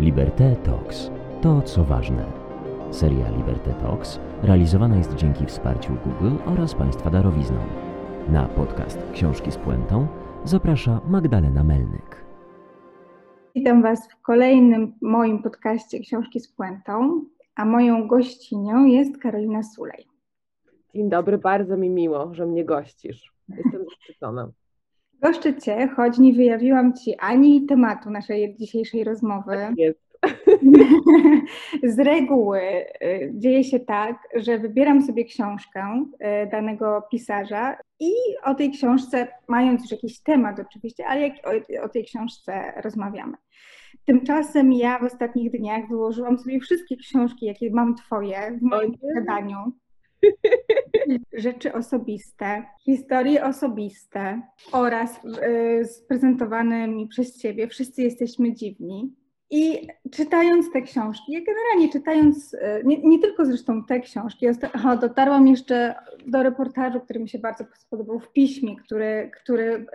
Liberté Talks. To, co ważne. Seria Liberté Talks realizowana jest dzięki wsparciu Google oraz Państwa darowizną. Na podcast Książki z Puentą zaprasza Magdalena Melnyk. Witam Was w kolejnym moim podcaście Książki z Puentą, a moją gościnią jest Karolina Sulej. Dzień dobry, bardzo mi miło, że mnie gościsz. Jestem zaszczycona. Goszczę Cię, choć nie wyjawiłam Ci ani tematu naszej dzisiejszej rozmowy. Tak jest. Z reguły y, dzieje się tak, że wybieram sobie książkę y, danego pisarza i o tej książce, mając już jakiś temat oczywiście, ale jak o, o tej książce rozmawiamy. Tymczasem ja w ostatnich dniach wyłożyłam sobie wszystkie książki, jakie mam Twoje w moim posiadaniu. Rzeczy osobiste, historie osobiste oraz yy, mi przez Ciebie. Wszyscy jesteśmy dziwni. I czytając te książki, ja generalnie czytając, nie, nie tylko zresztą te książki, aha, dotarłam jeszcze do reportażu, który mi się bardzo spodobał w piśmie, który, który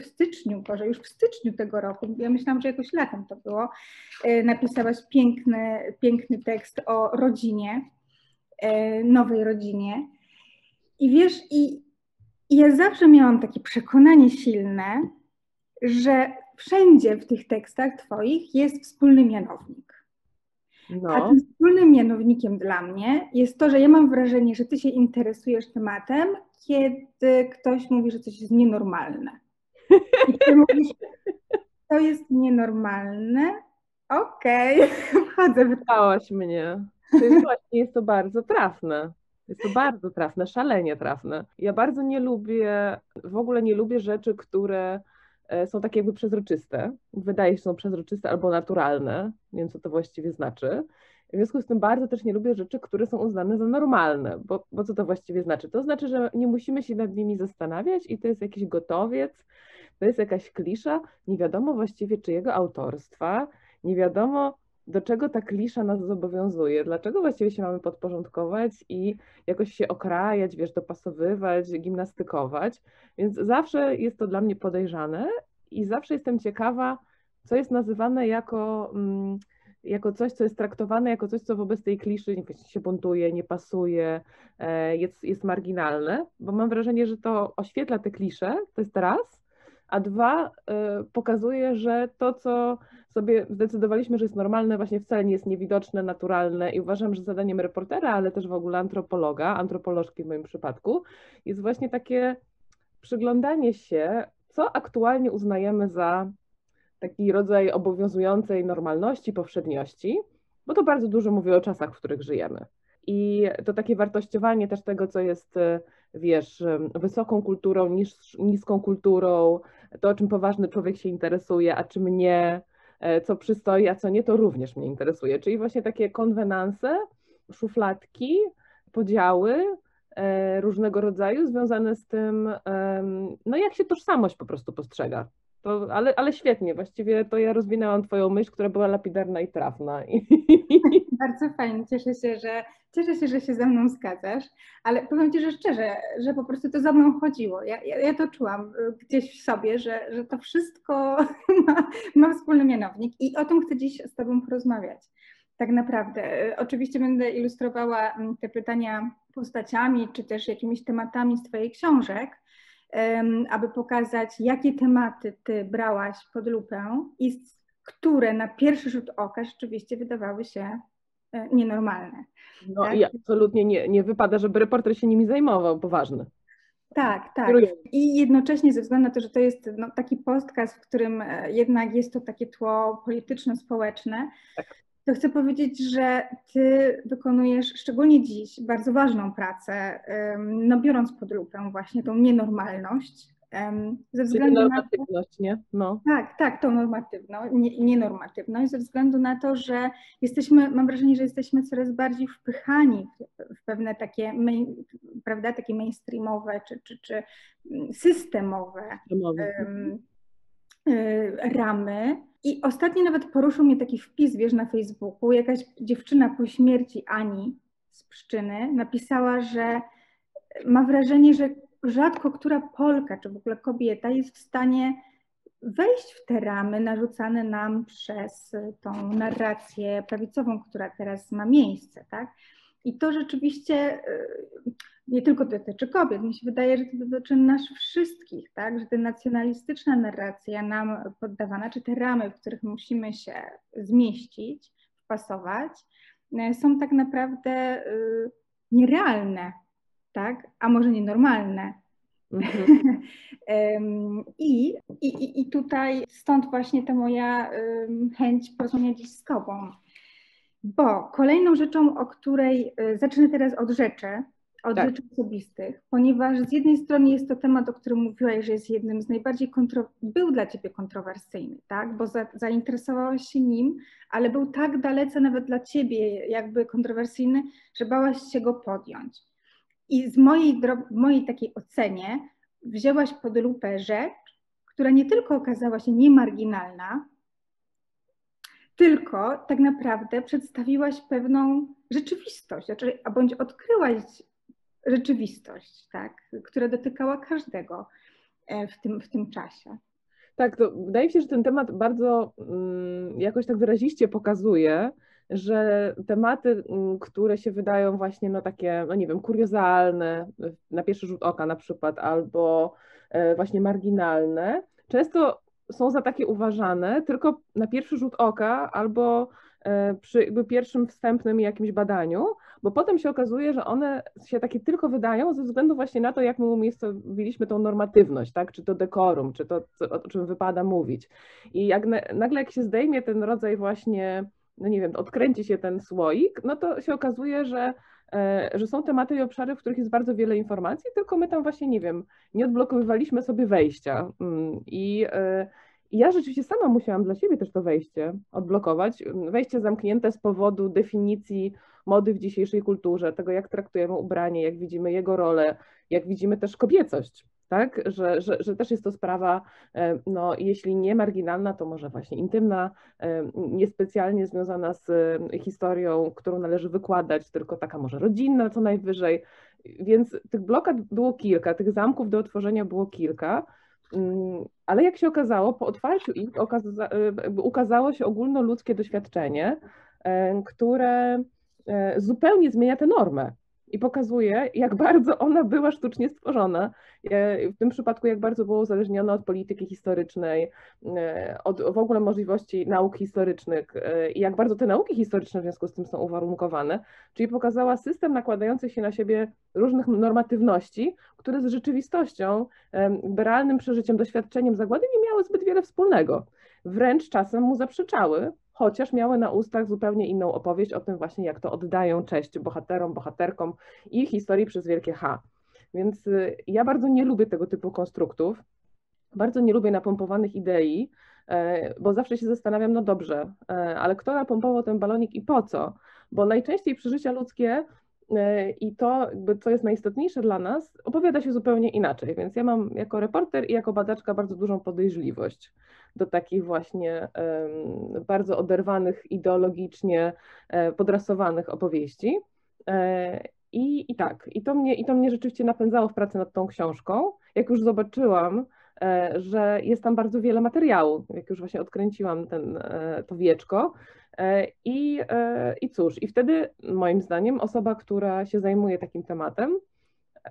w styczniu, Boże, już w styczniu tego roku, ja myślałam, że jakoś latem to było, napisałaś piękny, piękny tekst o rodzinie, nowej rodzinie. I wiesz, i, i ja zawsze miałam takie przekonanie silne, że wszędzie w tych tekstach Twoich jest wspólny mianownik. No. A tym wspólnym mianownikiem dla mnie jest to, że ja mam wrażenie, że Ty się interesujesz tematem, kiedy ktoś mówi, że coś jest nienormalne. I Ty mówisz, to jest nienormalne, okej, okay. wchodzę w to. mnie. To jest właśnie, jest to bardzo trafne. Jest to bardzo trafne, szalenie trafne. Ja bardzo nie lubię, w ogóle nie lubię rzeczy, które E, są takie jakby przezroczyste. Wydaje się, że są przezroczyste albo naturalne. Wiem, co to właściwie znaczy. W związku z tym bardzo też nie lubię rzeczy, które są uznane za normalne, bo, bo co to właściwie znaczy? To znaczy, że nie musimy się nad nimi zastanawiać i to jest jakiś gotowiec, to jest jakaś klisza, nie wiadomo właściwie czyjego autorstwa, nie wiadomo do czego ta klisza nas zobowiązuje, dlaczego właściwie się mamy podporządkować i jakoś się okrajać, wiesz, dopasowywać, gimnastykować. Więc zawsze jest to dla mnie podejrzane i zawsze jestem ciekawa, co jest nazywane jako, mm, jako coś, co jest traktowane jako coś, co wobec tej kliszy nie, się buntuje, nie pasuje, e, jest, jest marginalne, bo mam wrażenie, że to oświetla te klisze, to jest raz, a dwa, y, pokazuje, że to, co sobie zdecydowaliśmy, że jest normalne, właśnie wcale nie jest niewidoczne, naturalne i uważam, że zadaniem reportera, ale też w ogóle antropologa, antropolożki w moim przypadku, jest właśnie takie przyglądanie się, co aktualnie uznajemy za taki rodzaj obowiązującej normalności, powszedniości, bo to bardzo dużo mówi o czasach, w których żyjemy. I to takie wartościowanie też tego, co jest, wiesz, wysoką kulturą, nis niską kulturą, to, czym poważny człowiek się interesuje, a czym nie, e, co przystoi, a co nie, to również mnie interesuje. Czyli właśnie takie konwenanse, szufladki, podziały e, różnego rodzaju związane z tym, no jak się tożsamość po prostu postrzega. To, ale, ale świetnie, właściwie to ja rozwinęłam Twoją myśl, która była lapidarna i trafna. Bardzo fajnie, cieszę się, że cieszę się, że się ze mną zgadzasz, ale powiem Ci, że szczerze, że po prostu to za mną chodziło. Ja, ja, ja to czułam y, gdzieś w sobie, że, że to wszystko ma, ma wspólny mianownik i o tym chcę dziś z Tobą porozmawiać. Tak naprawdę. Y, oczywiście będę ilustrowała mm, te pytania postaciami, czy też jakimiś tematami z Twoich książek, aby pokazać, jakie tematy Ty brałaś pod lupę i które na pierwszy rzut oka rzeczywiście wydawały się nienormalne. No tak? i absolutnie nie, nie wypada, żeby reporter się nimi zajmował, poważny. Tak, tak. I jednocześnie ze względu na to, że to jest no, taki podcast, w którym e, jednak jest to takie tło polityczno-społeczne, tak to chcę powiedzieć, że Ty wykonujesz szczególnie dziś bardzo ważną pracę, no biorąc pod lupę właśnie tą nienormalność. Ze względu normatywność, na to, nie? No. Tak, tak, tą normatywność, nie, nienormatywność, ze względu na to, że jesteśmy, mam wrażenie, że jesteśmy coraz bardziej wpychani w, pewne takie, main, prawda, takie mainstreamowe czy, czy, czy systemowe um, ramy, i ostatnio nawet poruszył mnie taki wpis, wiesz, na Facebooku. Jakaś dziewczyna po śmierci Ani z Pszczyny napisała, że ma wrażenie, że rzadko która Polka, czy w ogóle kobieta jest w stanie wejść w te ramy narzucane nam przez tą narrację prawicową, która teraz ma miejsce, tak? I to rzeczywiście nie tylko dotyczy kobiet, mi się wydaje, że to dotyczy nas wszystkich, tak? Że ta nacjonalistyczna narracja nam poddawana, czy te ramy, w których musimy się zmieścić, wpasować, są tak naprawdę nierealne, tak? A może nienormalne. Mhm. I, i, I tutaj stąd właśnie ta moja chęć porozmawiania dziś z Tobą. Bo kolejną rzeczą, o której y, zacznę teraz od rzeczy, od tak. rzeczy osobistych, ponieważ z jednej strony jest to temat, o którym mówiłaś, że jest jednym z najbardziej kontro... był dla Ciebie kontrowersyjny, tak? Bo za, zainteresowałaś się nim, ale był tak dalece nawet dla Ciebie jakby kontrowersyjny, że bałaś się go podjąć. I z mojej, mojej takiej ocenie wzięłaś pod lupę rzecz, która nie tylko okazała się niemarginalna, tylko tak naprawdę przedstawiłaś pewną rzeczywistość, znaczy, a bądź odkryłaś rzeczywistość, tak, która dotykała każdego e, w tym, w tym czasie. Tak, to wydaje mi się, że ten temat bardzo mm, jakoś tak wyraziście pokazuje, że tematy, mm, które się wydają właśnie no takie, no nie wiem, kuriozalne na pierwszy rzut oka na przykład, albo e, właśnie marginalne, często są za takie uważane tylko na pierwszy rzut oka albo e, przy pierwszym wstępnym jakimś badaniu, bo potem się okazuje, że one się takie tylko wydają ze względu właśnie na to, jak my umiejscowiliśmy tą normatywność, tak? czy to dekorum, czy to, o czym wypada mówić. I jak nagle jak się zdejmie ten rodzaj właśnie no nie wiem, odkręci się ten słoik, no to się okazuje, że, e, że są tematy i obszary, w których jest bardzo wiele informacji, tylko my tam właśnie, nie wiem, nie odblokowywaliśmy sobie wejścia. Mm, e, i ja rzeczywiście sama musiałam dla siebie też to wejście odblokować. Wejście zamknięte z powodu definicji mody w dzisiejszej kulturze, tego jak traktujemy ubranie, jak widzimy jego rolę, jak widzimy też kobiecość tak? Że, że, że też jest to sprawa, e, no, jeśli nie marginalna, to może właśnie intymna, e, niespecjalnie związana z e, historią, którą należy wykładać, tylko taka może rodzinna co najwyżej. Więc tych blokad było kilka, tych zamków do otworzenia było kilka. Mm, ale jak się okazało, po otwarciu ich ukazało się ogólnoludzkie doświadczenie, które zupełnie zmienia tę normę i pokazuje, jak bardzo ona była sztucznie stworzona. W tym przypadku, jak bardzo była uzależniona od polityki historycznej, e, od w ogóle możliwości nauk historycznych e, i jak bardzo te nauki historyczne w związku z tym są uwarunkowane. Czyli pokazała system nakładających się na siebie różnych normatywności, które z rzeczywistością, realnym przeżyciem, doświadczeniem zagłady nie miały zbyt wiele wspólnego. Wręcz czasem mu zaprzeczały, chociaż miały na ustach zupełnie inną opowieść o tym właśnie, jak to oddają cześć bohaterom, bohaterkom i historii przez wielkie H. Więc y, ja bardzo nie lubię tego typu konstruktów, bardzo nie lubię napompowanych idei, e, bo zawsze się zastanawiam, no dobrze, e, ale kto napompował ten balonik i po co? Bo najczęściej przeżycia ludzkie i to, co jest najistotniejsze dla nas, opowiada się zupełnie inaczej. Więc ja mam jako reporter i jako badaczka bardzo dużą podejrzliwość do takich właśnie bardzo oderwanych ideologicznie, e, podrasowanych opowieści. E, I, I tak, i to, mnie, i to mnie rzeczywiście napędzało w pracy nad tą książką. Jak już zobaczyłam, e, że jest tam bardzo wiele materiału, jak już właśnie odkręciłam ten, to wieczko. I, I cóż, i wtedy moim zdaniem osoba, która się zajmuje takim tematem,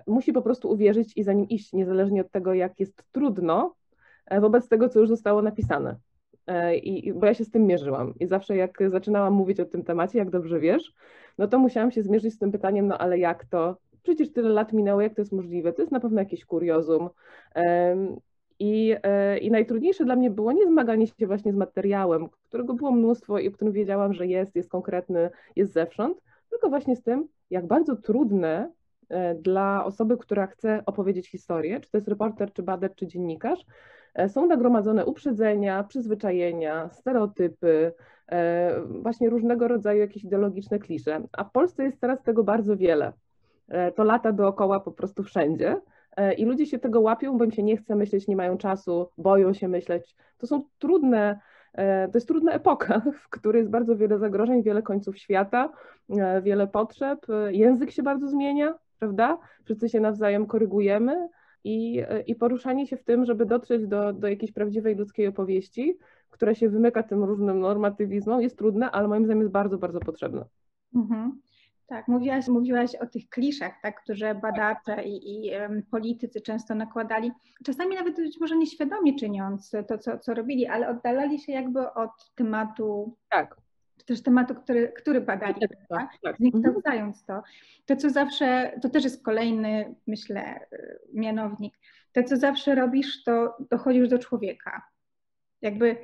musi po prostu uwierzyć i za nim iść, niezależnie od tego, jak jest trudno, E, wobec tego, co już zostało napisane. E, I, bo ja się z tym mierzyłam. I zawsze jak zaczynałam mówić o tym temacie, jak dobrze wiesz, no to musiałam się zmierzyć z tym pytaniem, no ale jak to? Przecież tyle lat minęło, jak to jest możliwe? To jest na pewno jakieś kuriozum. I, e, I najtrudniejsze dla mnie było nie zmaganie się właśnie z materiałem, którego było mnóstwo i o którym wiedziałam, że jest, jest konkretny, jest zewsząd, tylko właśnie z tym, jak bardzo trudne dla osoby, która chce opowiedzieć historię, czy to jest reporter, czy badacz, czy dziennikarz, E, są nagromadzone uprzedzenia, przyzwyczajenia, stereotypy, e, właśnie różnego rodzaju jakieś ideologiczne klisze. A w Polsce jest teraz tego bardzo wiele. E, to lata dookoła po prostu wszędzie. I ludzie się tego łapią, bo im się nie chce myśleć, nie mają czasu, boją się myśleć. To są trudne, to jest trudna epoka, w której jest bardzo wiele zagrożeń, wiele końców świata, wiele potrzeb. Język się bardzo zmienia, prawda? Wszyscy się nawzajem korygujemy i, i poruszanie się w tym, żeby dotrzeć do, do jakiejś prawdziwej ludzkiej opowieści, która się wymyka tym różnym normatywizmom, jest trudne, ale moim zdaniem jest bardzo, bardzo potrzebne. Mhm. Tak, mówiłaś, mówiłaś o tych kliszach, tak, które badacze i, i um, politycy często nakładali, czasami nawet być może nieświadomie czyniąc to, co, co robili, ale oddalali się jakby od tematu. Tak. Czy też tematu, który, który badali, tak, tak, tak. zniekształcając to. To, co zawsze, to też jest kolejny, myślę, mianownik. To, co zawsze robisz, to dochodzisz do człowieka. Jakby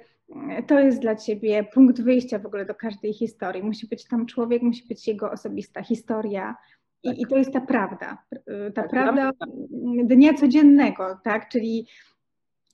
to jest dla ciebie punkt wyjścia w ogóle do każdej historii. Musi być tam człowiek, musi być jego osobista historia. I, tak. i to jest ta prawda. Ta tak, prawda dnia codziennego, tak? Czyli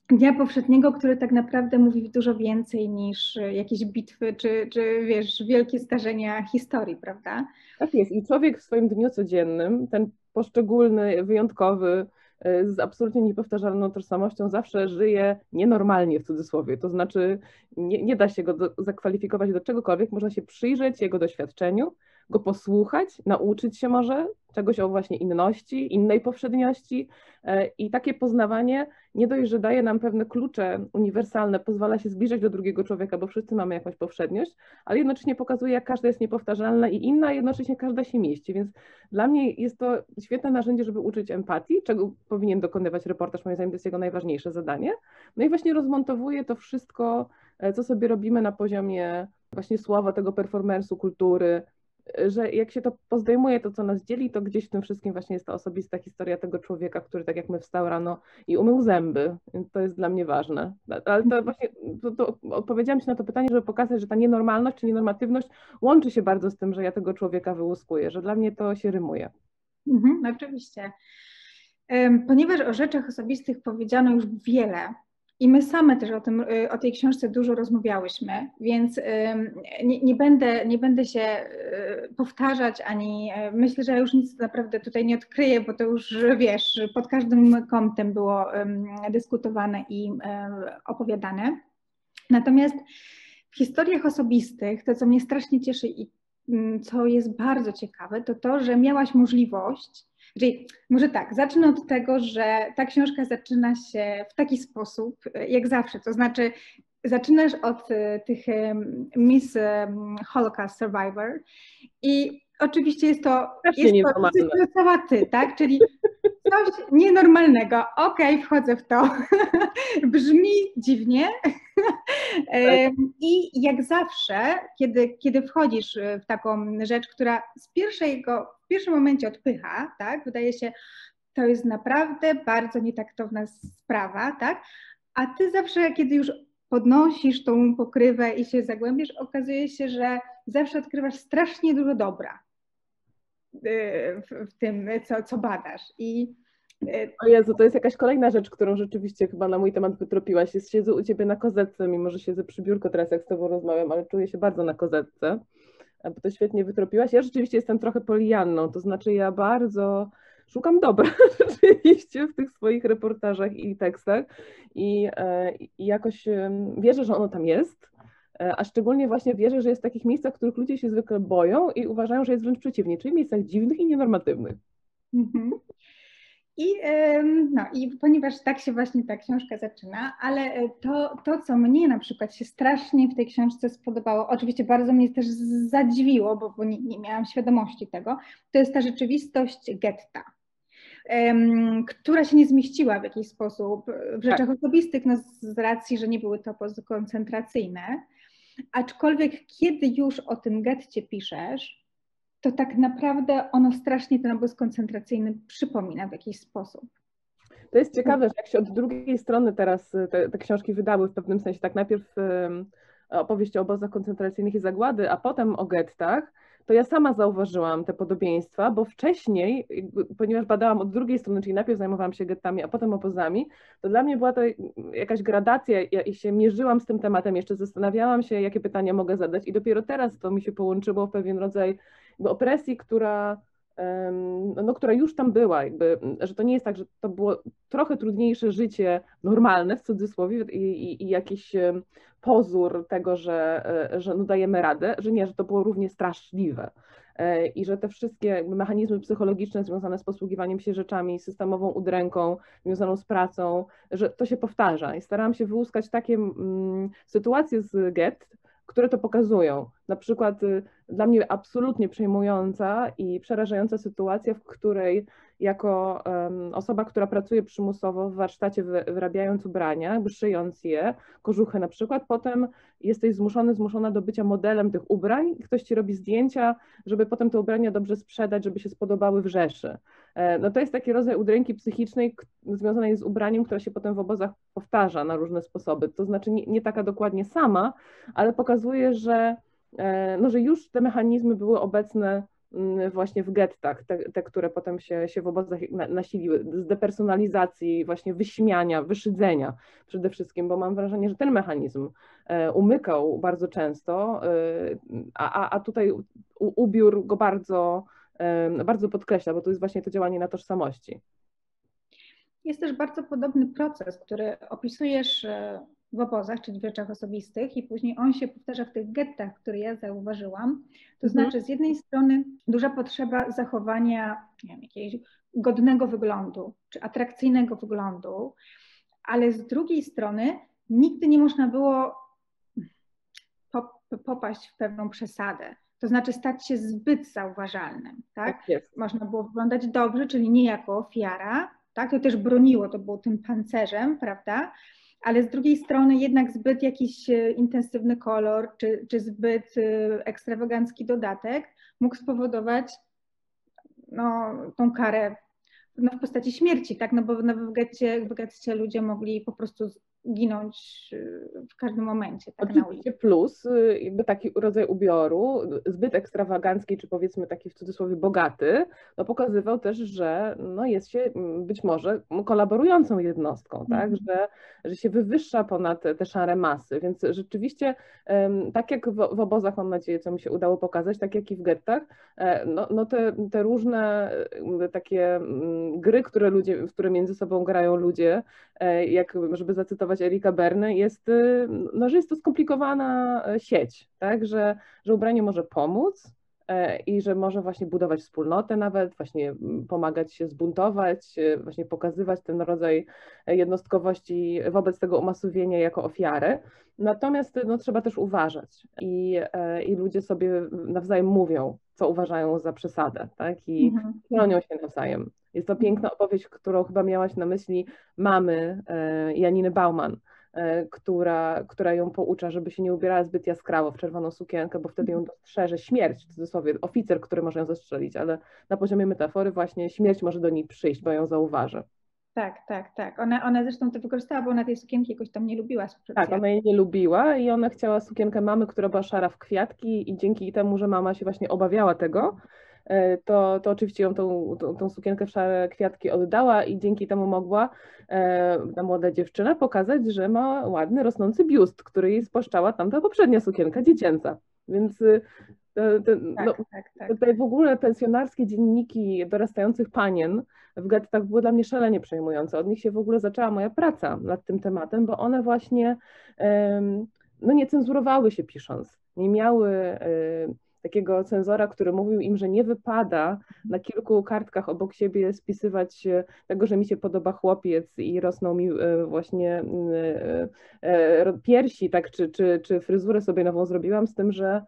dnia powszedniego, który tak naprawdę mówi dużo więcej niż jakieś bitwy, czy, czy wiesz, wielkie zdarzenia historii, prawda? Tak jest. I człowiek w swoim dniu codziennym, ten poszczególny, wyjątkowy, Y, z absolutnie niepowtarzalną tożsamością zawsze żyje nienormalnie w cudzysłowie. To znaczy nie, nie da się go do, zakwalifikować do czegokolwiek, można się przyjrzeć jego doświadczeniu, go posłuchać, nauczyć się może czegoś o właśnie inności, innej powszedniości e, i takie poznawanie nie dość, że daje nam pewne klucze uniwersalne, pozwala się zbliżać do drugiego człowieka, bo wszyscy mamy jakąś powszedniość, ale jednocześnie pokazuje, jak każda jest niepowtarzalna i inna, a jednocześnie każda się mieści, więc dla mnie jest to świetne narzędzie, żeby uczyć empatii, czego powinien dokonywać reportaż, moim zdaniem to jest jego najważniejsze zadanie. No i właśnie rozmontowuje to wszystko, e, co sobie robimy na poziomie właśnie słowa, tego performance'u, kultury, że jak się to pozdejmuje, to co nas dzieli, to gdzieś w tym wszystkim właśnie jest ta osobista historia tego człowieka, który tak jak my wstał rano i umył zęby. To jest dla mnie ważne. Ale to właśnie to, to odpowiedziałam Ci na to pytanie, żeby pokazać, że ta nienormalność czy nienormatywność łączy się bardzo z tym, że ja tego człowieka wyłuskuję, że dla mnie to się rymuje. Mhm, oczywiście. Ponieważ o rzeczach osobistych powiedziano już wiele, i my same też o, tym, y, o tej książce dużo rozmawiałyśmy, więc nie, nie, będę, nie będę się y, powtarzać ani y, myślę, że już nic naprawdę tutaj nie odkryję, bo to już wiesz, pod każdym kątem było dyskutowane i opowiadane. Natomiast w historiach osobistych to, co mnie strasznie cieszy i co jest bardzo ciekawe, to to, że miałaś możliwość Czyli może tak, zacznę od tego, że ta książka zaczyna się w taki sposób, jak zawsze, to znaczy zaczynasz od e, tych Miss Holocaust Survivor i oczywiście jest to, jest to, jest to cała ty, tak? Czyli coś nienormalnego. Okej, okay, wchodzę w to. Brzmi dziwnie. Tak. I jak zawsze, kiedy, kiedy wchodzisz w taką rzecz, która z pierwszego, w pierwszym momencie odpycha, tak? Wydaje się, to jest naprawdę bardzo nietaktowna sprawa, tak? A ty zawsze, kiedy już podnosisz tą pokrywę i się zagłębisz, okazuje się, że zawsze odkrywasz strasznie dużo dobra w, w tym, co, co badasz. I y, o Jezu, to jest jakaś kolejna rzecz, którą rzeczywiście chyba na mój temat wytropiłaś. Jest siedzę u Ciebie na kozetce, mimo że siedzę przy biurku teraz, jak z Tobą rozmawiam, ale czuję się bardzo na kozetce, bo to świetnie wytropiłaś. Ja rzeczywiście jestem trochę polijanną, to znaczy ja bardzo szukam dobra rzeczywiście w tych swoich reportażach i tekstach i, e, i jakoś wierzę, że ono tam jest, a szczególnie właśnie wierzę, że jest w takich miejscach, w których ludzie się zwykle boją i uważają, że jest wręcz przeciwnie, czyli w miejscach dziwnych i nienormatywnych. Mhm. I, no, I ponieważ tak się właśnie ta książka zaczyna, ale e, to, to, co mnie na przykład się strasznie w tej książce spodobało, oczywiście bardzo mnie też zadziwiło, bo, bo nie, nie miałam świadomości tego, to jest ta rzeczywistość getta która się nie zmieściła w jakiś sposób w rzeczach tak. osobistych, no z racji, że nie były to obozy koncentracyjne. Aczkolwiek kiedy już o tym getcie piszesz, to tak naprawdę ono strasznie ten obóz koncentracyjny przypomina w jakiś sposób. To jest ciekawe, że jak się od drugiej strony teraz te, te książki wydały w pewnym sensie, tak najpierw opowieść o obozach koncentracyjnych i zagłady, a potem o gettach, to ja sama zauważyłam te podobieństwa, bo wcześniej, ponieważ badałam od drugiej strony, czyli najpierw zajmowałam się gettami, a potem obozami, to dla mnie była to jakaś gradacja ja się mierzyłam z tym tematem, jeszcze zastanawiałam się, jakie pytania mogę zadać i dopiero teraz to mi się połączyło w pewien rodzaj opresji, która no, która już tam była, jakby, że to nie jest tak, że to było trochę trudniejsze życie, normalne w cudzysłowie i, i, i jakiś pozór tego, że, e, że no dajemy radę, że nie, że to było równie straszliwe e, i że te wszystkie mechanizmy psychologiczne związane z posługiwaniem się rzeczami, systemową udręką, związaną z pracą, że to się powtarza. I starałam się wyłuskać takie mm, sytuacje z GET, które to pokazują. Na przykład y, dla mnie absolutnie przejmująca i przerażająca sytuacja, w której jako osoba, która pracuje przymusowo w warsztacie wyrabiając ubrania, szyjąc je, kożuchy na przykład, potem jesteś zmuszony, zmuszona do bycia modelem tych ubrań, ktoś ci robi zdjęcia, żeby potem te ubrania dobrze sprzedać, żeby się spodobały w Rzeszy. E, no to jest taki rodzaj udręki psychicznej związanej z ubraniem, która się potem w obozach powtarza na różne sposoby. To znaczy nie, nie taka dokładnie sama, ale pokazuje, że, e, no, że już te mechanizmy były obecne mm, właśnie w gettach, te, te, które potem się, się w obozach nasiliły, z depersonalizacji, właśnie wyśmiania, wyszydzenia przede wszystkim, bo mam wrażenie, że ten mechanizm e, umykał bardzo często, a, a tutaj ubiór go bardzo bardzo podkreśla, bo to jest właśnie to działanie na tożsamości. Jest też bardzo podobny proces, który opisujesz e, w obozach, czyli w rzeczach osobistych i później on się powtarza w tych gettach, które ja zauważyłam. To mhm. znaczy z jednej strony duża potrzeba zachowania nie wiem, jakiegoś godnego wyglądu, czy atrakcyjnego wyglądu, ale z drugiej strony nigdy nie można było popaść w pewną przesadę to znaczy stać się zbyt zauważalnym, tak? tak jest. Można było wyglądać dobrze, czyli nie jako ofiara, tak? To też broniło, to było tym pancerzem, prawda? Ale z drugiej strony jednak zbyt jakiś e, intensywny kolor, czy, czy zbyt e, ekstrawagancki dodatek mógł spowodować no, tą karę no, w postaci śmierci, tak? No bo w getcie, w getcie ludzie mogli po prostu ginąć y, w każdym momencie. Tak Oczywiście plus y, jakby taki rodzaj ubioru, zbyt ekstrawagancki, czy powiedzmy taki w cudzysłowie bogaty, no pokazywał też, że no jest się mm, być może kolaborującą jednostką, tak, mm. że, że się wywyższa ponad te szare masy, więc rzeczywiście tak jak w, w obozach, mam nadzieję, co mi się udało pokazać, tak jak i w gettach, e, no, no te, te różne takie mm, gry, które ludzie, w które między sobą grają ludzie, e, jak żeby zacytować Erika Berny, jest, y, no, że jest to skomplikowana e, sieć, tak? że, że ubranie może pomóc i że może właśnie budować wspólnotę nawet, właśnie pomagać się zbuntować, e, właśnie pokazywać ten rodzaj jednostkowości wobec tego umasowienia jako ofiary. Natomiast no, trzeba też uważać i, i ludzie sobie nawzajem mówią, co uważają za przesadę, tak? I mhm. chronią się nawzajem. Jest to piękna opowieść, którą chyba miałaś na myśli mamy e, Janiny Bauman, e, która, która ją poucza, żeby się nie ubierała zbyt jaskrawo w czerwoną sukienkę, bo wtedy ją dostrzeże śmierć, w cudzysłowie, oficer, który może ją zastrzelić, ale na poziomie metafory właśnie śmierć może do niej przyjść, bo ją zauważy. Tak, tak, tak. Ona, ona zresztą to wykorzystała, bo ona tej sukienki jakoś tam nie lubiła. Tak, ona jej nie lubiła i ona chciała sukienkę mamy, która była szara w kwiatki i dzięki temu, że mama się właśnie obawiała tego, e, to, to oczywiście ją tą, tą, tą sukienkę w szare kwiatki oddała i dzięki temu mogła e, ta młoda dziewczyna pokazać, że ma ładny, rosnący biust, który jej spłaszczała tamta poprzednia sukienka dziecięca. Więc y, tak, no, tak, tak. Tutaj w ogóle pensjonarskie dzienniki dorastających panien w gettach były dla mnie szalenie przejmujące. Od nich się w ogóle zaczęła moja praca nad tym tematem, bo one właśnie no, nie cenzurowały się pisząc, nie miały takiego cenzora, który mówił im, że nie wypada na kilku kartkach obok siebie spisywać tego, że mi się podoba chłopiec i rosną mi e, właśnie e, e, piersi, tak, czy, czy, czy fryzurę sobie nową zrobiłam, z tym, że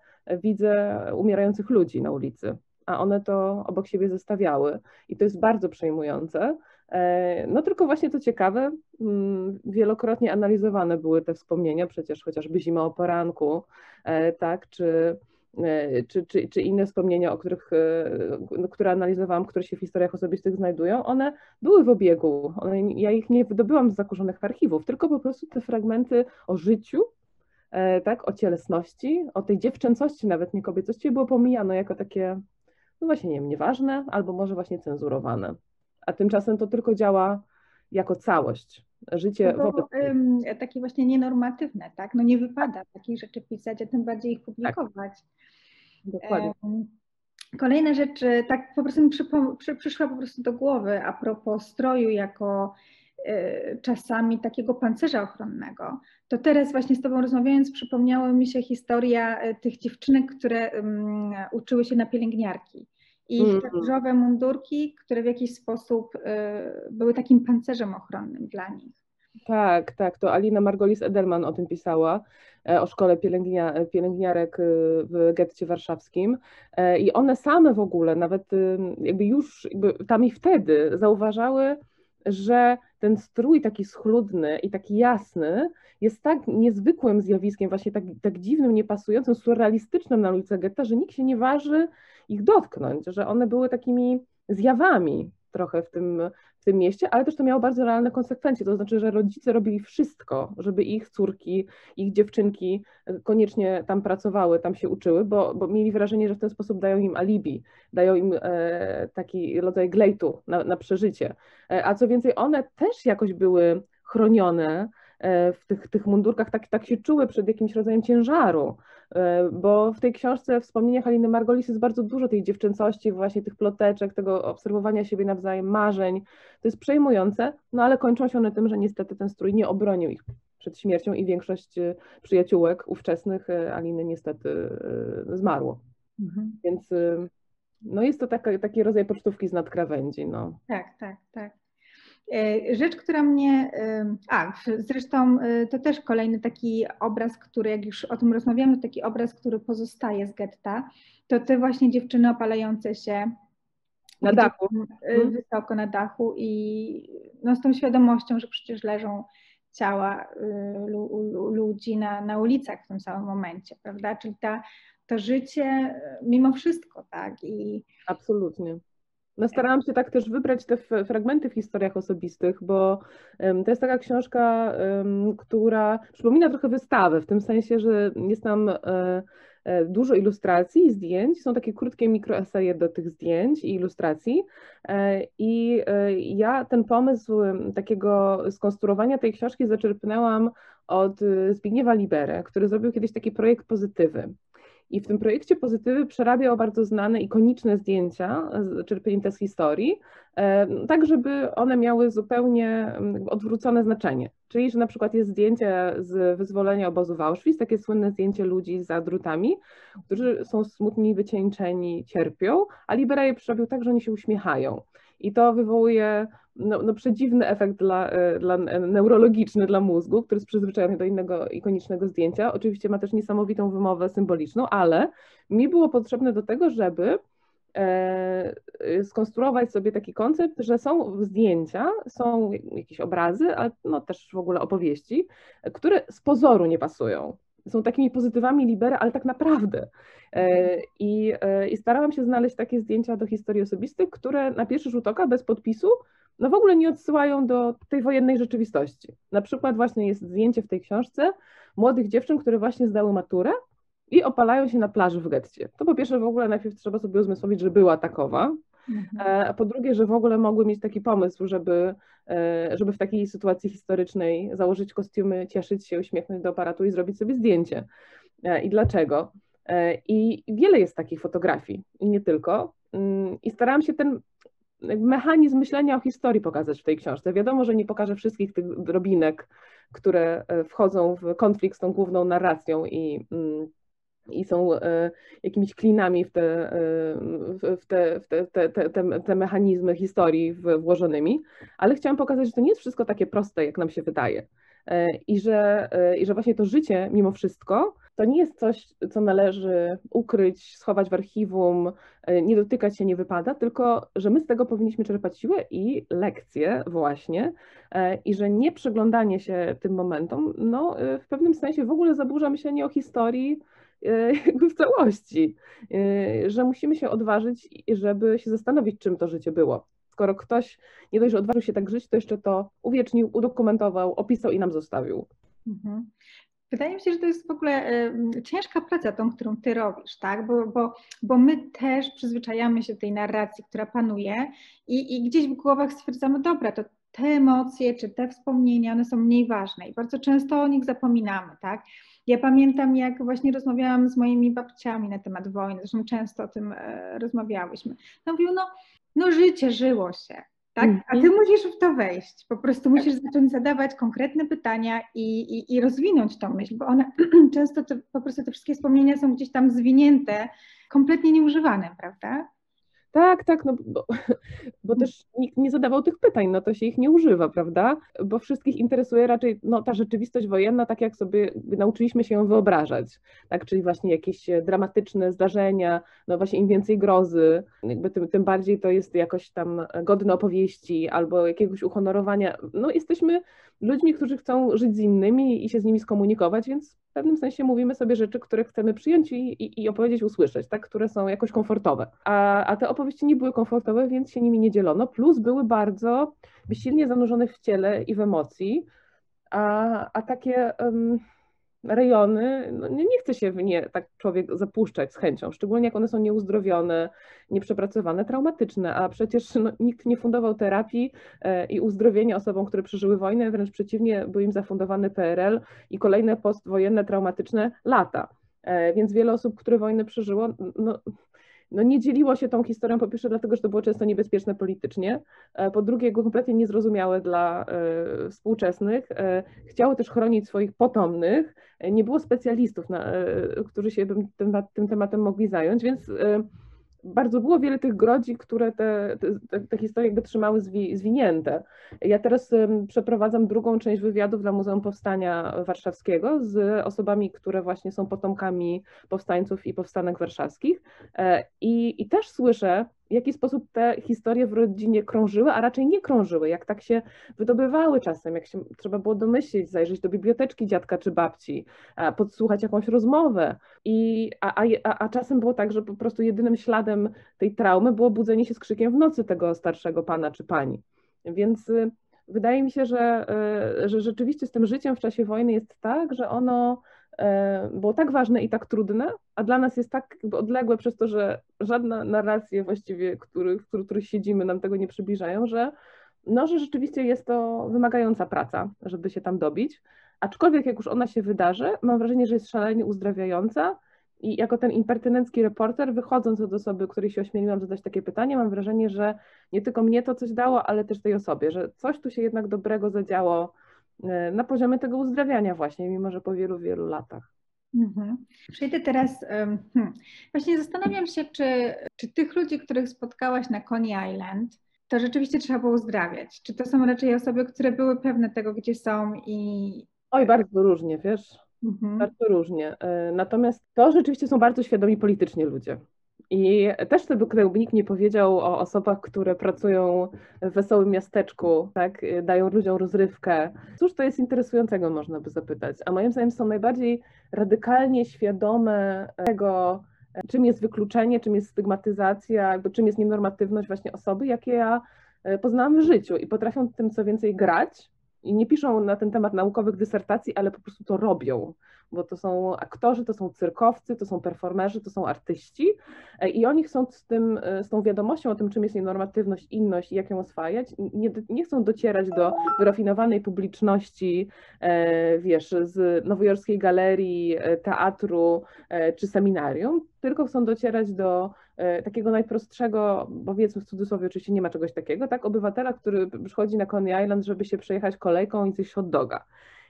widzę umierających ludzi na ulicy, a one to obok siebie zestawiały i to jest bardzo przejmujące. E, no tylko właśnie to ciekawe, mm, wielokrotnie analizowane były te wspomnienia, przecież chociażby Zima o poranku, e, tak, czy, e, czy, czy, czy inne wspomnienia, o których, no, które analizowałam, które się w historiach osobistych znajdują, one były w obiegu. One, ja ich nie wydobyłam z zakurzonych archiwów, tylko po prostu te fragmenty o życiu E, tak, o cielesności, o tej dziewczęcości, nawet nie kobiecości, było pomijane jako takie, no właśnie, nie wiem, nieważne, albo może właśnie cenzurowane. A tymczasem to tylko działa jako całość. Życie no wobec. Ym, takie właśnie nienormatywne, tak? No nie wypada takich rzeczy pisać, a tym bardziej ich publikować. Tak. Dokładnie. Kolejna rzecz, e, tak po prostu mi przy, przyszła po prostu do głowy a propos stroju jako y, czasami takiego pancerza ochronnego. To teraz właśnie z Tobą rozmawiając przypomniała mi się historia tych dziewczynek, które um, uczyły się na pielęgniarki. I te różowe mundurki, które w jakiś sposób y, były takim pancerzem ochronnym dla nich. Tak, tak, to Alina Margolis-Edelman o tym pisała, e, o szkole pielęgnia, pielęgniarek e, w getcie warszawskim. E, i one same w ogóle, nawet jakby już jakby tam i wtedy zauważały, że ten strój taki schludny i taki jasny jest tak niezwykłym zjawiskiem, właśnie tak, tak dziwnym, niepasującym, surrealistycznym na ulicach getta, że nikt się nie waży ich dotknąć, że one były takimi zjawami trochę w tym, w tym mieście, ale też to miało bardzo realne konsekwencje. To znaczy, że rodzice robili wszystko, żeby ich córki, ich dziewczynki koniecznie tam pracowały, tam się uczyły, bo, bo mieli wrażenie, że w ten sposób dają im alibi, dają im e, taki rodzaj glejtu na, na przeżycie. E, a co więcej, one też jakoś były chronione e, w tych, tych mundurkach, tak, tak się czuły przed jakimś rodzajem ciężaru. E, bo w tej książce wspomnieniach Haliny Margolis jest bardzo dużo tej dziewczęcości, właśnie tych ploteczek, tego obserwowania siebie nawzajem, marzeń. To jest przejmujące, no ale kończą się one tym, że niestety ten strój nie obronił ich przed śmiercią i większość e, przyjaciółek ówczesnych e, Aliny niestety zmarło. Mhm. Więc no jest to taka, taki rodzaj pocztówki z nadkrawędzi. No. Tak, tak, tak. E, rzecz, która mnie. A, zresztą e, to też kolejny taki obraz, który, jak już o tym rozmawiamy, to taki obraz, który pozostaje z getta, to te właśnie dziewczyny opalające się na dachu. E, mhm. Wysoko na dachu i no, z tą świadomością, że przecież leżą ciała ludzi na, na ulicach w tym samym momencie, prawda? Czyli ta, to życie mimo wszystko, tak? I, Absolutnie. No starałam się tak też wybrać te fragmenty w historiach osobistych, bo to jest taka książka, która przypomina trochę wystawę, w tym sensie, że jest tam e, e, dużo ilustracji i zdjęć. Są takie krótkie mikroeseje do tych zdjęć i ilustracji. E, I ja ten pomysł takiego skonstruowania tej książki zaczerpnęłam od Zbigniewa Libere, który zrobił kiedyś taki projekt pozytywy. I w tym projekcie Pozytywy przerabiał bardzo znane, ikoniczne zdjęcia czerpnięte z historii, tak żeby one miały zupełnie odwrócone znaczenie. Czyli, że na przykład jest zdjęcie z wyzwolenia obozu w Auschwitz, takie słynne zdjęcie ludzi za drutami, którzy są smutni, wycieńczeni, cierpią, a Libera je przerobił tak, że oni się uśmiechają. I to wywołuje no, no przedziwny efekt dla, e, dla neurologiczny dla mózgu, który jest przyzwyczajony do innego ikonicznego zdjęcia. Oczywiście ma też niesamowitą wymowę symboliczną, ale mi było potrzebne do tego, żeby e, skonstruować sobie taki koncept, że są zdjęcia, są jakieś obrazy, ale no też w ogóle opowieści, które z pozoru nie pasują. Są takimi pozytywami libery, ale tak naprawdę. E, I, I starałam się znaleźć takie zdjęcia do historii osobistych, które na pierwszy rzut oka bez podpisu no w ogóle nie odsyłają do tej wojennej rzeczywistości. Na przykład właśnie jest zdjęcie w tej książce młodych dziewczyn, które właśnie zdały maturę i opalają się na plaży w getcie. To po pierwsze w ogóle najpierw trzeba sobie uzmysłowić, że była takowa, mhm. E, a po drugie, że w ogóle mogły mieć taki pomysł, żeby, e, żeby w takiej sytuacji historycznej założyć kostiumy, cieszyć się, uśmiechnąć do aparatu i zrobić sobie zdjęcie. E, I dlaczego? I wiele jest takich fotografii i nie tylko. Mm, I starałam się ten mechanizm myślenia o historii pokazać w tej książce. Wiadomo, że nie pokażę wszystkich tych drobinek, które e, wchodzą w konflikt z tą główną narracją i, mm, i są e, jakimiś klinami w te, e, w te, w te, te, te, te mechanizmy historii włożonymi, ale chciałam pokazać, że to nie jest wszystko takie proste, jak nam się wydaje. I że, i że właśnie to życie, mimo wszystko, to nie jest coś, co należy ukryć, schować w archiwum, e, nie dotykać się nie wypada, tylko że my z tego powinniśmy czerpać siłę i lekcje właśnie e, i że nie przyglądanie się tym momentom, no e, w pewnym sensie w ogóle zaburza myślenie o historii w całości, że musimy się odważyć, żeby się zastanowić, czym to życie było. Skoro ktoś nie dość, że odważył się tak żyć, to jeszcze to uwiecznił, udokumentował, opisał i nam zostawił. Mhm. Wydaje mi się, że to jest w ogóle y, ciężka praca tą, którą ty robisz, tak? Bo, bo, bo my też przyzwyczajamy się do tej narracji, która panuje i, i gdzieś w głowach stwierdzamy, dobra, to te emocje czy te wspomnienia, one są mniej ważne i bardzo często o nich zapominamy, tak? Ja pamiętam, jak właśnie rozmawiałam z moimi babciami na temat wojny, zresztą często o tym e, rozmawiałyśmy. No mówił, no, no życie, żyło się, tak? A ty Mhm. musisz w to wejść. Po prostu musisz zacząć zadawać konkretne pytania i, i, i rozwinąć tą myśl, bo one często po prostu te wszystkie wspomnienia są gdzieś tam zwinięte, kompletnie nieużywane, prawda? Tak, tak, no bo, bo też nikt nie zadawał tych pytań, no to się ich nie używa, prawda? Bo wszystkich interesuje raczej no, ta rzeczywistość wojenna, tak jak sobie nauczyliśmy się ją wyobrażać, tak? Czyli właśnie jakieś e, dramatyczne zdarzenia, no właśnie im więcej grozy, jakby tym, tym bardziej to jest jakoś tam godne opowieści albo jakiegoś uhonorowania. No jesteśmy ludźmi, którzy chcą żyć z innymi i się z nimi skomunikować, więc pewnym sensie mówimy sobie rzeczy, które chcemy przyjąć i, i, i opowiedzieć, usłyszeć, tak? Które są jakoś komfortowe. A, a te opowieści nie były komfortowe, więc się nimi nie dzielono, plus były bardzo silnie zanurzone w ciele i w emocji, a, a takie um, rejony, no nie, nie chce się w nie tak człowiek zapuszczać z chęcią, szczególnie jak one są nieuzdrowione, nieprzepracowane, traumatyczne, a przecież no, nikt nie fundował terapii e, i uzdrowienia osobom, które przeżyły wojnę, wręcz przeciwnie, był im zafundowany PRL i kolejne postwojenne, traumatyczne lata. E, więc wiele osób, które wojnę przeżyło, no, no nie dzieliło się tą historią, po pierwsze dlatego, że to było często niebezpieczne politycznie, e, po drugie kompletnie niezrozumiałe dla e, współczesnych, e, chciało też chronić swoich potomnych, nie było specjalistów, na, którzy się tym, tym, tematem mogli zająć, więc bardzo było wiele tych grodzi, które te, te, te historie jakby trzymały zwi, zwinięte. Ja teraz przeprowadzam drugą część wywiadów dla Muzeum Powstania Warszawskiego z osobami, które właśnie są potomkami powstańców i powstanek warszawskich e, i, i też słyszę, w jaki sposób te historie w rodzinie krążyły, a raczej nie krążyły, jak tak się wydobywały czasem, jak się trzeba było domyślić, zajrzeć do biblioteczki dziadka czy babci, podsłuchać jakąś rozmowę. I, a, a, a czasem było tak, że po prostu jedynym śladem tej traumy było budzenie się z krzykiem w nocy tego starszego pana czy pani. Więc y, wydaje mi się, że, y, że rzeczywiście z tym życiem w czasie wojny jest tak, że ono było tak ważne i tak trudne, a dla nas jest tak jakby odległe przez to, że żadna narracje właściwie, których, w których siedzimy, nam tego nie przybliżają, że, no, że rzeczywiście jest to wymagająca praca, żeby się tam dobić. Aczkolwiek jak już ona się wydarzy, mam wrażenie, że jest szalenie uzdrawiająca i jako ten impertynencki reporter, wychodząc od osoby, której się ośmieliłam zadać takie pytanie, mam wrażenie, że nie tylko mnie to coś dało, ale też tej osobie, że coś tu się jednak dobrego zadziało na poziomie tego uzdrawiania właśnie, mimo że po wielu, wielu latach. Mhm. Przejdę teraz, hmm, właśnie zastanawiam się, czy, czy tych ludzi, których spotkałaś na Coney Island, to rzeczywiście trzeba było uzdrawiać? Czy to są raczej osoby, które były pewne tego, gdzie są i... Oj, bardzo różnie, wiesz, mhm. bardzo różnie. Natomiast to rzeczywiście są bardzo świadomi politycznie ludzie. I też tego nikt nie powiedział o osobach, które pracują w wesołym miasteczku, tak, dają ludziom rozrywkę. Cóż to jest interesującego, można by zapytać. A moim zdaniem są najbardziej radykalnie świadome tego, czym jest wykluczenie, czym jest stygmatyzacja, jakby czym jest nienormatywność właśnie osoby, jakie ja poznałam w życiu i potrafią tym co więcej grać i nie piszą na ten temat naukowych dysertacji, ale po prostu to robią bo to są aktorzy, to są cyrkowcy, to są performerzy, to są artyści i oni chcą z, tym, z tą wiadomością o tym, czym jest normatywność, inność i jak ją oswajać, nie, nie chcą docierać do wyrafinowanej publiczności, wiesz, z nowojorskiej galerii, teatru czy seminarium, tylko chcą docierać do takiego najprostszego, powiedzmy w cudzysłowie, oczywiście nie ma czegoś takiego, tak, obywatela, który przychodzi na Coney Island, żeby się przejechać kolejką i zjeść hot doga.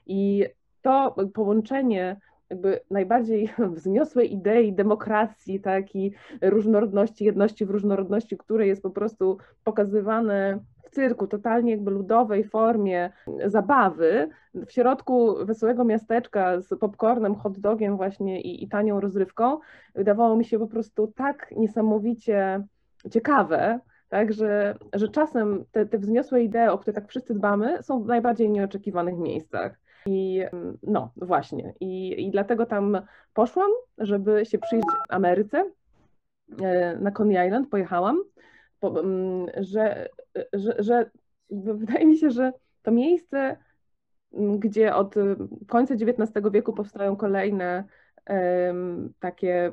I to połączenie jakby najbardziej wzniosłej idei demokracji, tak, i różnorodności, jedności w różnorodności, które jest po prostu pokazywane w cyrku, totalnie jakby ludowej formie zabawy, w środku wesołego miasteczka z popcornem, hot dogiem właśnie i, i tanią rozrywką, wydawało mi się po prostu tak niesamowicie ciekawe, tak, że, że czasem te, te wzniosłe idee, o które tak wszyscy dbamy, są w najbardziej nieoczekiwanych miejscach. I no właśnie, I, i dlatego tam poszłam, żeby się przyjrzeć Ameryce. E, na Coney Island pojechałam, po, że, że, że wydaje mi się, że to miejsce, gdzie od końca XIX wieku powstają kolejne takie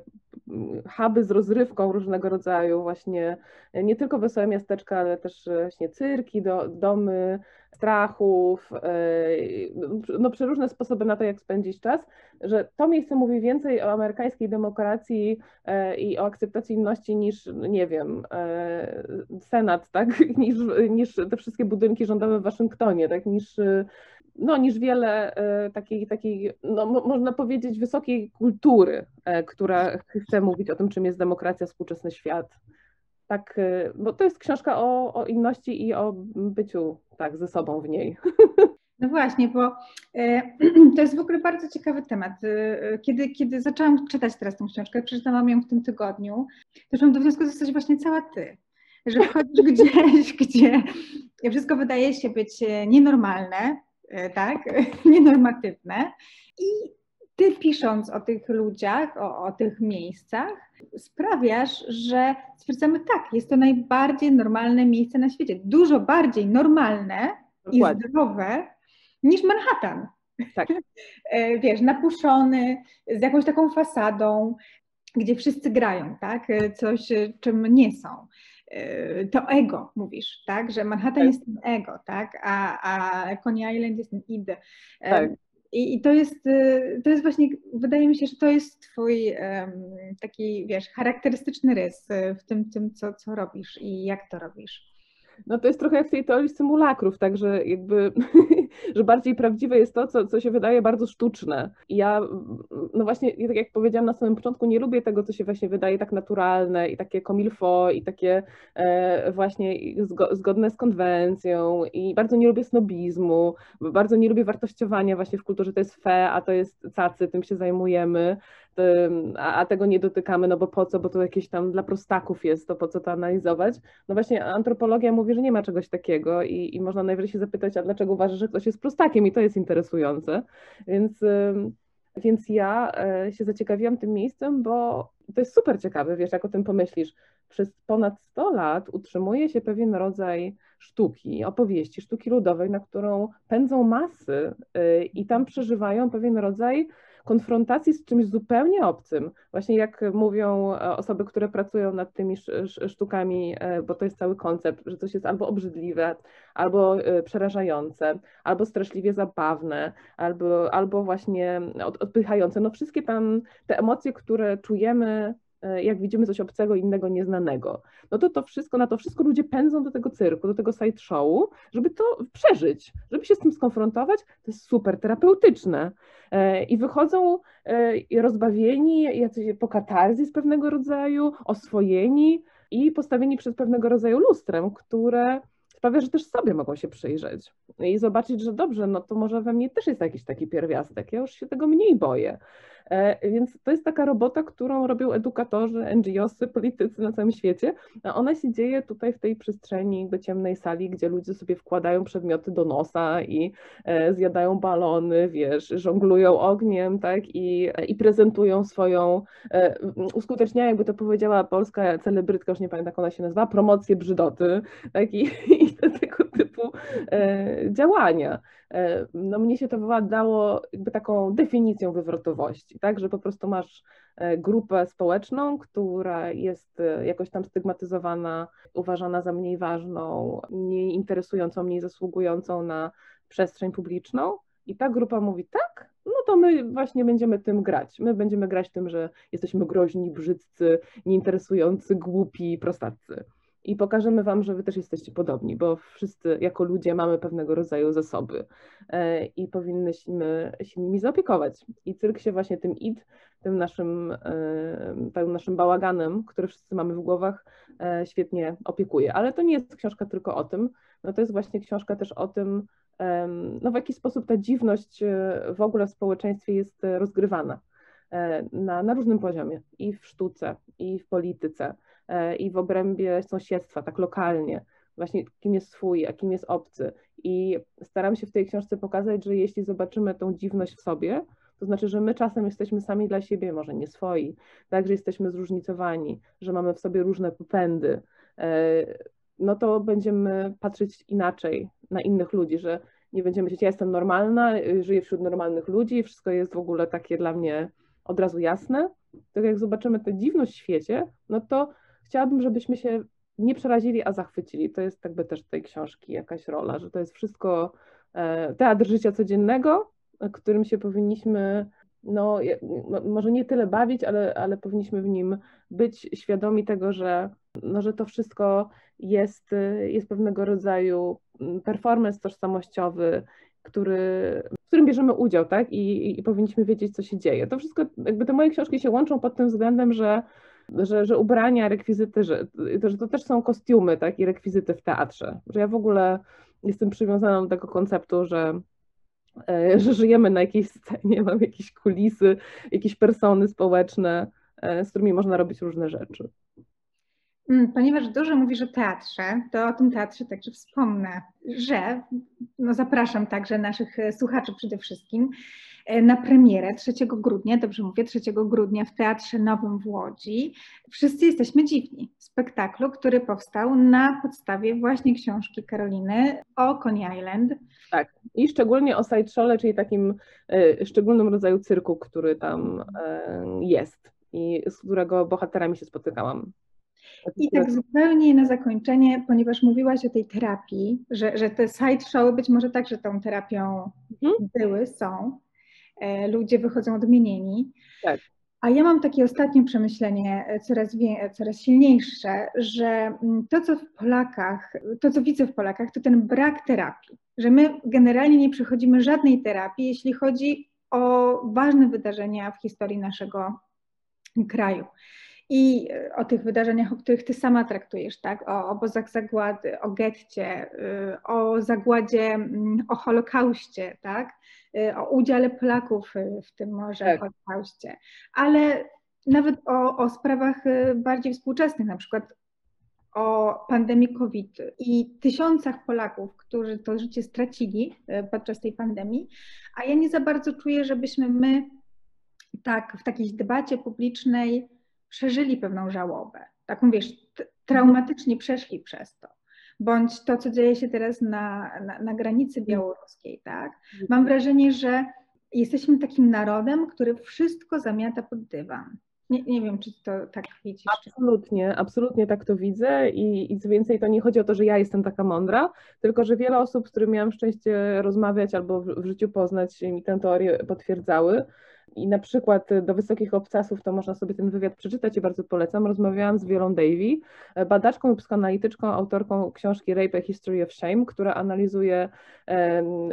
huby z rozrywką różnego rodzaju, właśnie nie tylko wesołe miasteczka, ale też właśnie cyrki, do, domy strachów, no przeróżne sposoby na to, jak spędzić czas, że to miejsce mówi więcej o amerykańskiej demokracji i o akceptacji inności niż, nie wiem, Senat, tak, niż, niż te wszystkie budynki rządowe w Waszyngtonie, tak, niż no, niż wiele e, takiej, takiej no, można powiedzieć, wysokiej kultury, e, która chce mówić o tym, czym jest demokracja, współczesny świat. Tak, e, bo to jest książka o, o inności i o byciu tak ze sobą w niej. No właśnie, bo to jest w ogóle bardzo ciekawy temat. Kiedy, kiedy zaczęłam czytać teraz tę książkę, przeczytałam ją w tym tygodniu, doszłam do wniosku, że jesteś właśnie cała ty. Że wchodzisz gdzieś, gdzie wszystko wydaje się być nienormalne, tak, nienormatywne. I ty pisząc o tych ludziach, o, o tych miejscach, sprawiasz, że stwierdzamy tak, jest to najbardziej normalne miejsce na świecie. Dużo bardziej normalne Dokładnie. i zdrowe niż Manhattan. Tak. E, wiesz, napuszony, z jakąś taką fasadą, gdzie wszyscy grają, tak? E, coś, czym nie są. Y, to ego, mówisz, tak? Że Manhattan tak. jest tym ego, tak? A, a Coney Island jest tym id. Tak. I, I, to jest, y, to jest właśnie, wydaje mi się, że to jest twój taki, wiesz, charakterystyczny rys y, w tym, tym co, co robisz i jak to robisz. No to jest trochę jak w tej teorii symulakrów, także jakby, że bardziej prawdziwe jest to, co, co się wydaje bardzo sztuczne. I ja, no właśnie, tak jak powiedziałam na samym początku, nie lubię tego, co się właśnie wydaje tak naturalne i takie komilfo i takie e, właśnie zgodne z konwencją i bardzo nie lubię snobizmu, bardzo nie lubię wartościowania właśnie w kulturze, to jest fe, a to jest cacy, tym się zajmujemy a, a, tego nie dotykamy, no bo po co, bo to jakieś tam dla prostaków jest, to po co to analizować. No właśnie antropologia mówi, że nie ma czegoś takiego i, i można najwyżej się zapytać, a dlaczego uważasz, że ktoś jest prostakiem i to jest interesujące. Więc, więc ja e, się zaciekawiłam tym miejscem, bo to jest super ciekawe, wiesz, jak o tym pomyślisz. Przez ponad 100 lat utrzymuje się pewien rodzaj sztuki, opowieści, sztuki ludowej, na którą pędzą masy y, i tam przeżywają pewien rodzaj konfrontacji z czymś zupełnie obcym. Właśnie jak mówią e, osoby, które pracują nad tymi sztukami, e, bo to jest cały koncept, że coś jest albo obrzydliwe, albo e, przerażające, albo straszliwie zabawne, albo, albo właśnie odpychające. No wszystkie tam te emocje, które czujemy jak widzimy coś obcego, innego, nieznanego. No to to wszystko, na to wszystko ludzie pędzą do tego cyrku, do tego side showu, żeby to przeżyć, żeby się z tym skonfrontować. To jest super terapeutyczne. E, I wychodzą e, rozbawieni, jacyś po katarzis pewnego rodzaju, oswojeni i postawieni przed pewnego rodzaju lustrem, które sprawia, że też sobie mogą się przyjrzeć i zobaczyć, że dobrze, no to może we mnie też jest jakiś taki pierwiastek, ja już się tego mniej boję. E, więc to jest taka robota, którą robią edukatorzy, NGOsy, politycy na całym świecie, a ona się dzieje tutaj w tej przestrzeni jakby ciemnej sali, gdzie ludzie sobie wkładają przedmioty do nosa i e, zjadają balony, wiesz, żonglują ogniem, tak, i, i prezentują swoją, e, uskuteczniają, jakby to powiedziała polska celebrytka, już nie pamiętam jak ona się nazywa, promocję brzydoty, tak, i, i tego typu działania. No mnie się to wydało jakby taką definicją wywrotowości tak, że po prostu masz e, grupę społeczną, która jest e, jakoś tam stygmatyzowana, uważana za mniej ważną, mniej interesującą, mniej zasługującą na przestrzeń publiczną. I ta grupa mówi tak, no to my właśnie będziemy tym grać. My będziemy grać tym, że jesteśmy groźni, brzydcy, nieinteresujący, głupi, prostaccy i pokażemy Wam, że Wy też jesteście podobni, bo wszyscy jako ludzie mamy pewnego rodzaju zasoby e, i powinnyśmy się nimi zaopiekować. I cyrk się właśnie tym id, tym naszym, e, tym naszym bałaganem, który wszyscy mamy w głowach, e, świetnie opiekuje. Ale to nie jest książka tylko o tym, no to jest właśnie książka też o tym, no w jaki sposób ta dziwność w ogóle w społeczeństwie jest rozgrywana na, na różnym poziomie i w sztuce, i w polityce i w obrębie sąsiedztwa, tak lokalnie, właśnie kim jest swój, a kim jest obcy. I staram się w tej książce pokazać, że jeśli zobaczymy tą dziwność w sobie, to znaczy, że my czasem jesteśmy sami dla siebie, może nie swoi, tak, że jesteśmy zróżnicowani, że mamy w sobie różne popędy, e, no to będziemy patrzeć inaczej na innych ludzi, że nie będziemy myśleć, ja jestem normalna, żyję wśród normalnych ludzi, wszystko jest w ogóle takie dla mnie od razu jasne, tak jak zobaczymy tę dziwność w świecie, no to chciałabym, żebyśmy się nie przerazili, a zachwycili. To jest jakby też tej książki jakaś rola, że to jest wszystko e, teatr życia codziennego, którym się powinniśmy, no może nie tyle bawić, ale, ale powinniśmy w nim być świadomi tego, że, no, że to wszystko jest, jest pewnego rodzaju performance tożsamościowy, który, w którym bierzemy udział, tak? I, I powinniśmy wiedzieć, co się dzieje. To wszystko, jakby te moje książki się łączą pod tym względem, że że, że ubrania, rekwizyty, że, że to też są kostiumy, tak, i rekwizyty w teatrze. Że ja w ogóle jestem przywiązana do tego konceptu, że, e, że żyjemy na jakiejś scenie, mamy jakieś kulisy, jakieś persony społeczne, e, z którymi można robić różne rzeczy. Mm, ponieważ dużo mówisz o teatrze, to o tym teatrze także wspomnę, że no zapraszam także naszych słuchaczy przede wszystkim E, na premierę 3 grudnia, dobrze mówię, 3 grudnia w Teatrze Nowym w Łodzi. Wszyscy jesteśmy dziwni. Spektaklu, który powstał na podstawie właśnie książki Karoliny o Coney Island. Tak, i szczególnie o Sideshole, czyli takim y, szczególnym rodzaju cyrku, który tam y, jest i z którego bohaterami się spotykałam. I tak zupełnie na zakończenie, ponieważ mówiłaś o tej terapii, że, że te side showy być może także tą terapią mhm. były, są. E, ludzie wychodzą odmienieni. Tak. A ja mam takie ostatnie przemyślenie, e, coraz, wie, coraz silniejsze, że mm, to, co w Polakach, to, co widzę w Polakach, to ten brak terapii. Że my generalnie nie przechodzimy żadnej terapii, jeśli chodzi o ważne wydarzenia w historii naszego kraju i e, o tych wydarzeniach, o których ty sama traktujesz, tak? O obozach zagłady, o getcie, y, o zagładzie, mm, o Holokauście, tak? Y, o udziale Polaków y, w tym może tak. Holokauście, ale nawet o, o sprawach bardziej współczesnych, na przykład o pandemii COVID i tysiącach Polaków, którzy to życie stracili podczas tej pandemii, a ja nie za bardzo czuję, żebyśmy my tak w takiej debacie publicznej przeżyli pewną żałobę. Taką wiesz, traumatycznie przeszli przez to. Bądź to, co dzieje się teraz na, na, na granicy mm. białoruskiej, tak? Mam mhm. wrażenie, że jesteśmy takim narodem, który wszystko zamiata pod dywan. Nie, nie wiem, czy to tak widzisz. Absolutnie, absolutnie tak to widzę i, i co więcej, to nie chodzi o to, że ja jestem taka mądra, tylko że wiele osób, z którymi miałam szczęście rozmawiać albo w, w życiu poznać, mi tę teorię potwierdzały, i na przykład do wysokich obcasów to można sobie ten wywiad przeczytać i bardzo polecam. Rozmawiałam z Wiolą Davy, badaczką i psychoanalityczką, autorką książki Rape a History of Shame, która analizuje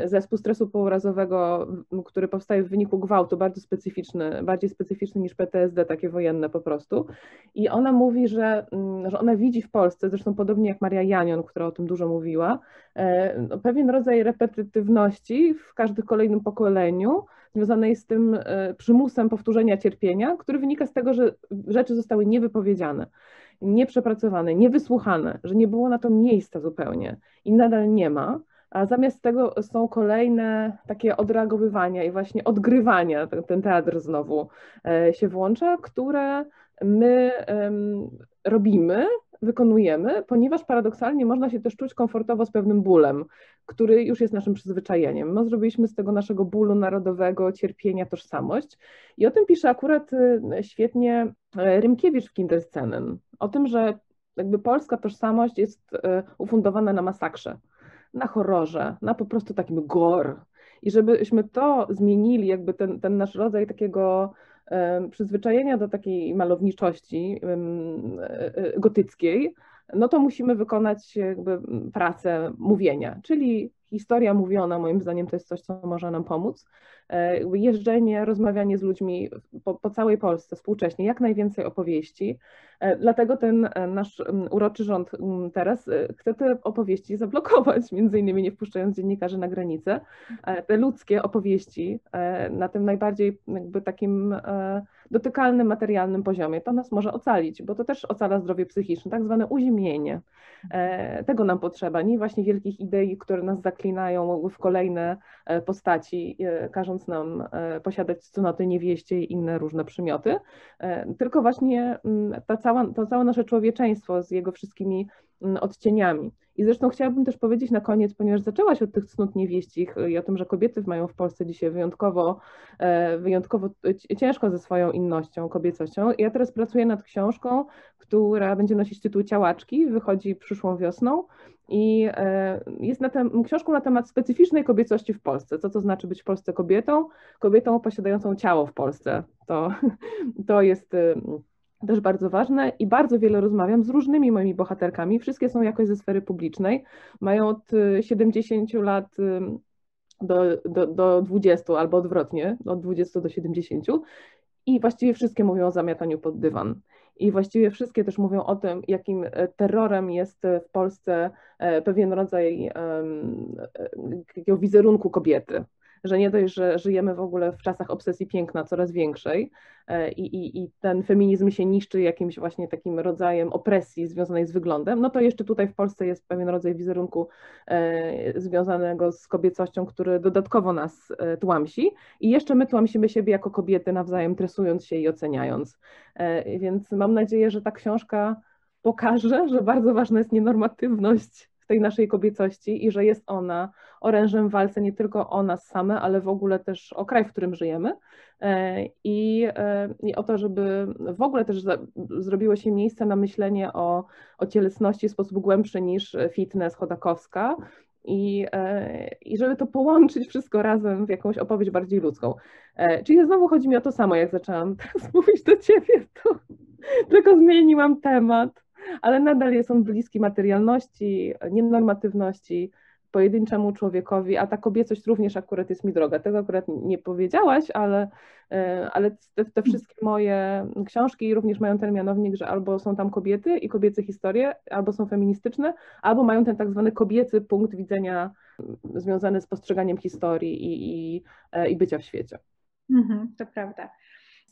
zespół stresu pourazowego, który powstaje w wyniku gwałtu, bardzo specyficzny, bardziej specyficzny niż PTSD, takie wojenne po prostu. I ona mówi, że, że ona widzi w Polsce, zresztą podobnie jak Maria Janion, która o tym dużo mówiła, e, no, pewien rodzaj repetytywności w każdym kolejnym pokoleniu, związanej z tym e, przymusem powtórzenia cierpienia, który wynika z tego, że rzeczy zostały niewypowiedziane, nieprzepracowane, niewysłuchane, że nie było na to miejsca zupełnie i nadal nie ma. A zamiast tego są kolejne takie odreagowywania i właśnie odgrywania, ten teatr znowu e, się włącza, które my robimy wykonujemy, ponieważ paradoksalnie można się też czuć komfortowo z pewnym bólem, który już jest naszym przyzwyczajeniem. My zrobiliśmy z tego naszego bólu narodowego, cierpienia, tożsamość. I o tym pisze akurat y, świetnie y, Rymkiewicz w Kinderscenen. O tym, że jakby polska tożsamość jest y, ufundowana na masakrze, na horrorze, na po prostu takim gore. I żebyśmy to zmienili, jakby ten, ten nasz rodzaj takiego przyzwyczajenia do takiej malowniczości e, e, gotyckiej, no to musimy wykonać jakby pracę mówienia, czyli historia mówiona, moim zdaniem, to jest coś, co może nam pomóc. E, jeżdżenie, rozmawianie z ludźmi po, po, całej Polsce współcześnie, jak najwięcej opowieści. E, dlatego ten e, nasz uroczy rząd teraz chce te opowieści zablokować, między innymi nie wpuszczając dziennikarzy na granicę. Te ludzkie opowieści na tym najbardziej jakby takim dotykalnym, materialnym poziomie, to nas może ocalić, bo to też ocala zdrowie psychiczne, tak zwane uziemienie. Tego nam potrzeba, nie właśnie wielkich idei, które nas zaklinają w kolejne postaci, każąc nam e, posiadać cnoty niewieście i inne różne przymioty, e, tylko właśnie mm, ta cała, to całe nasze człowieczeństwo z jego wszystkimi odcieniami. I zresztą chciałabym też powiedzieć na koniec, ponieważ zaczęłaś od tych cnót niewieścich i o tym, że kobiety mają w Polsce dzisiaj wyjątkowo, wyjątkowo ciężko ze swoją innością, kobiecością. Ja teraz pracuję nad książką, która będzie nosić tytuł Ciałaczki, wychodzi przyszłą wiosną i jest na tem, książką na temat specyficznej kobiecości w Polsce. Co to znaczy być w Polsce kobietą? Kobietą posiadającą ciało w Polsce. To, to jest też bardzo ważne i bardzo wiele rozmawiam z różnymi moimi bohaterkami. Wszystkie są jakoś ze sfery publicznej. Mają od 70 y, lat do, do, do 20 albo odwrotnie, od 20 do 70 i właściwie wszystkie mówią o zamiataniu pod dywan. I właściwie wszystkie też mówią o tym, jakim e, terrorem jest w Polsce e, pewien rodzaj um, wizerunku kobiety że nie dość, że żyjemy w ogóle w czasach obsesji piękna coraz większej e, i, i, i ten feminizm się niszczy jakimś właśnie takim rodzajem opresji związanej z wyglądem, no to jeszcze tutaj w Polsce jest pewien rodzaj wizerunku e, związanego z kobiecością, który dodatkowo nas e, tłamsi i jeszcze my tłamsimy siebie jako kobiety nawzajem tresując się i oceniając. Więc mam nadzieję, że ta książka pokaże, że bardzo ważna jest nienormatywność tej naszej kobiecości i że jest ona orężem w walce nie tylko o nas same, ale w ogóle też o kraj, w którym żyjemy. E, I, e, i o to, żeby w ogóle też za, zrobiło się miejsce na myślenie o, o cielesności w sposób głębszy niż fitness chodakowska, i, e, i żeby to połączyć wszystko razem w jakąś opowieść bardziej ludzką. Czyli znowu chodzi mi o to samo, jak zaczęłam teraz mówić do ciebie, to tylko zmieniłam temat ale nadal jest on bliski materialności, nienormatywności, pojedynczemu człowiekowi, a ta kobiecość również akurat jest mi droga. Tego akurat nie powiedziałaś, ale, e, ale te, te, wszystkie moje książki również mają ten mianownik, że albo są tam kobiety i kobiece historie, albo są feministyczne, albo mają ten tak zwany kobiecy punkt widzenia związany z postrzeganiem historii i, i, e, i bycia w świecie. Mhm, to prawda.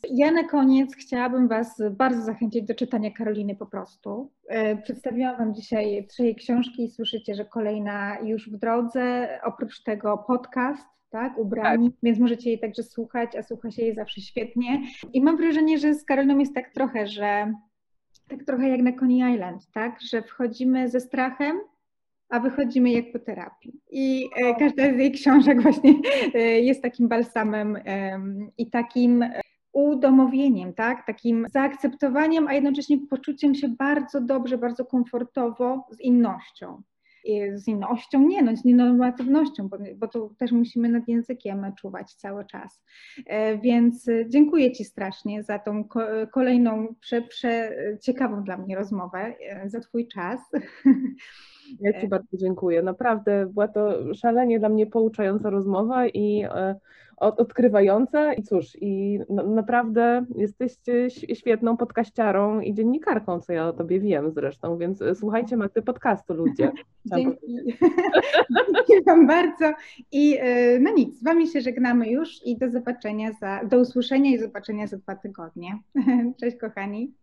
Ja na koniec chciałabym Was bardzo zachęcić do czytania Karoliny po prostu. E, przedstawiłam Wam dzisiaj trzy książki i słyszycie, że kolejna już w drodze. Oprócz tego podcast, tak, ubrani, tak. więc możecie jej także słuchać, a słucha się jej zawsze świetnie. I mam wrażenie, że z Karoliną jest tak trochę, że tak trochę jak na Coney Island, tak, że wchodzimy ze strachem, a wychodzimy jak po terapii. I e, każda z jej książek właśnie e, jest takim balsamem i takim udomowieniem, tak? takim zaakceptowaniem, a jednocześnie poczuciem się bardzo dobrze, bardzo komfortowo z innością. Z innością, nie, no z nienormatywnością, bo, bo to też musimy nad językiem czuwać cały czas. E, więc dziękuję Ci strasznie za tą kolejną, prze, prze ciekawą dla mnie rozmowę, e, za Twój czas. Ja Ci bardzo dziękuję. Naprawdę była to szalenie dla mnie pouczająca rozmowa i odkrywające i cóż, i naprawdę jesteście świetną podkaściarą i dziennikarką, co ja o tobie wiem zresztą, więc e, słuchajcie Maty podcastu ludzie. Dzięki. Dziękuję Wam bardzo i e, no nic, z Wami się żegnamy już i do zobaczenia, za, do usłyszenia i zobaczenia za dwa tygodnie. Cześć kochani.